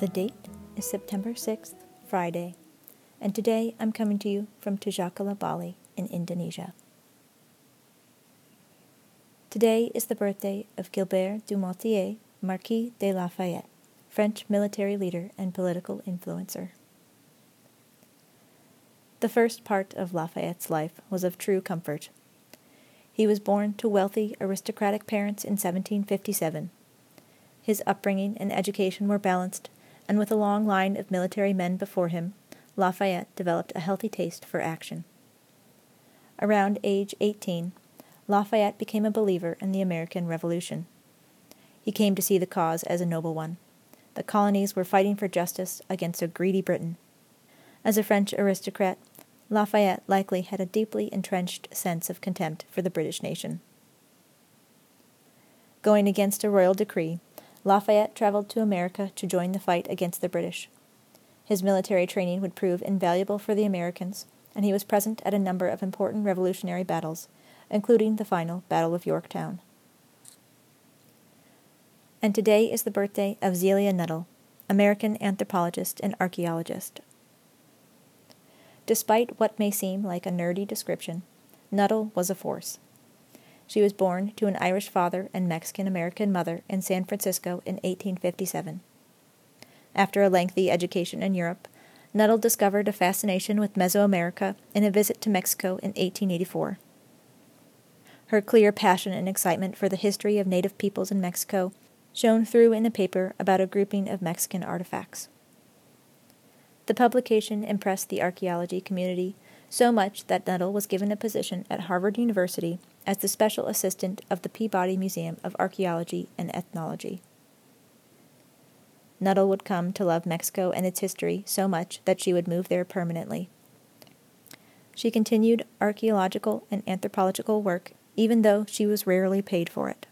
The date is September 6th, Friday, and today I'm coming to you from Tujakala, Bali, in Indonesia. Today is the birthday of Gilbert du Motier, Marquis de Lafayette, French military leader and political influencer. The first part of Lafayette's life was of true comfort. He was born to wealthy, aristocratic parents in 1757. His upbringing and education were balanced, and with a long line of military men before him, Lafayette developed a healthy taste for action. Around age 18, Lafayette became a believer in the American Revolution. He came to see the cause as a noble one. The colonies were fighting for justice against a greedy Britain. As a French aristocrat, Lafayette likely had a deeply entrenched sense of contempt for the British nation. Going against a royal decree, Lafayette traveled to America to join the fight against the British. His military training would prove invaluable for the Americans, and he was present at a number of important revolutionary battles, including the final Battle of Yorktown. And today is the birthday of Zelia Nuttall, American anthropologist and archaeologist. Despite what may seem like a nerdy description, Nuttall was a force. She was born to an Irish father and Mexican American mother in San Francisco in 1857. After a lengthy education in Europe, Nuttall discovered a fascination with Mesoamerica in a visit to Mexico in 1884. Her clear passion and excitement for the history of native peoples in Mexico shone through in a paper about a grouping of Mexican artifacts. The publication impressed the archaeology community so much that Nuttall was given a position at Harvard University as the special assistant of the Peabody Museum of Archaeology and Ethnology. Nuttall would come to love Mexico and its history so much that she would move there permanently. She continued archaeological and anthropological work even though she was rarely paid for it.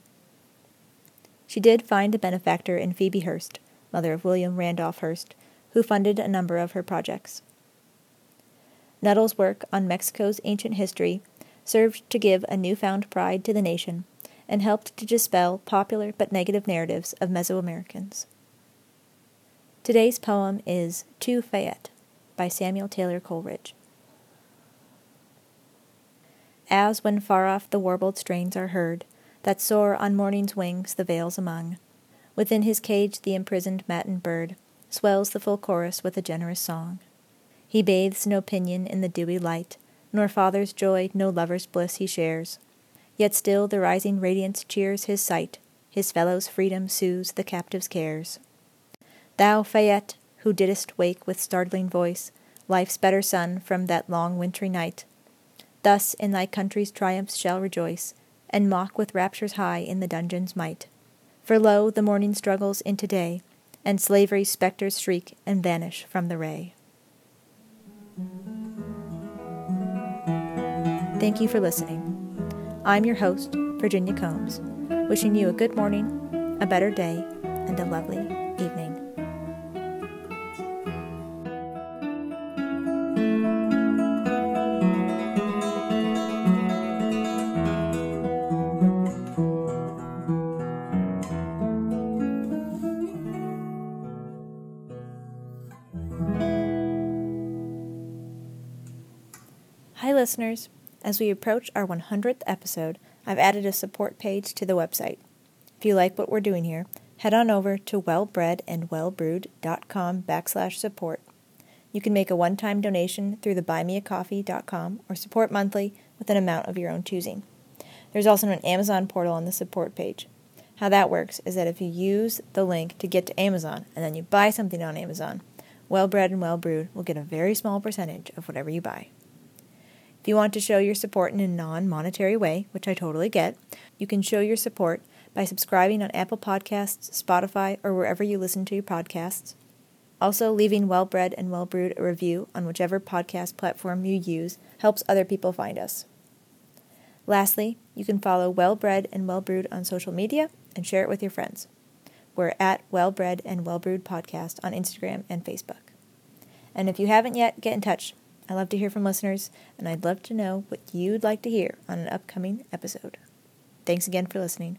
She did find a benefactor in Phoebe Hearst, mother of William Randolph Hearst, who funded a number of her projects. Nuttall's work on Mexico's ancient history served to give a newfound pride to the nation and helped to dispel popular but negative narratives of Mesoamericans. Today's poem is To Fayette by Samuel Taylor Coleridge. As when far off the warbled strains are heard, that soar on morning's wings the vales among, within his cage the imprisoned matin bird swells the full chorus with a generous song. He bathes no pinion in the dewy light, nor father's joy, no lover's bliss he shares. Yet still the rising radiance cheers his sight, his fellow's freedom soothes the captive's cares. Thou, Fayette, who didst wake with startling voice life's better sun from that long wintry night, thus in thy country's triumphs shall rejoice, and mock with raptures high in the dungeon's might. For lo, the morning struggles into day, and slavery's spectres shriek and vanish from the ray. Thank you for listening. I'm your host, Virginia Combs, wishing you a good morning, a better day, and a lovely Hi, listeners. As we approach our 100th episode, I've added a support page to the website. If you like what we're doing here, head on over to wellbredandwellbrewed.com backslash support. You can make a one-time donation through the buymeacoffee.com or support monthly with an amount of your own choosing. There's also an Amazon portal on the support page. How that works is that if you use the link to get to Amazon and then you buy something on Amazon, Well Bred and Well Brewed will get a very small percentage of whatever you buy. If you want to show your support in a non monetary way, which I totally get, you can show your support by subscribing on Apple Podcasts, Spotify, or wherever you listen to your podcasts. Also, leaving Well Bred and Well Brewed a review on whichever podcast platform you use helps other people find us. Lastly, you can follow Well Bred and Well Brewed on social media and share it with your friends. We're at Well Bred and Well Brewed Podcast on Instagram and Facebook. And if you haven't yet, get in touch. I love to hear from listeners, and I'd love to know what you'd like to hear on an upcoming episode. Thanks again for listening.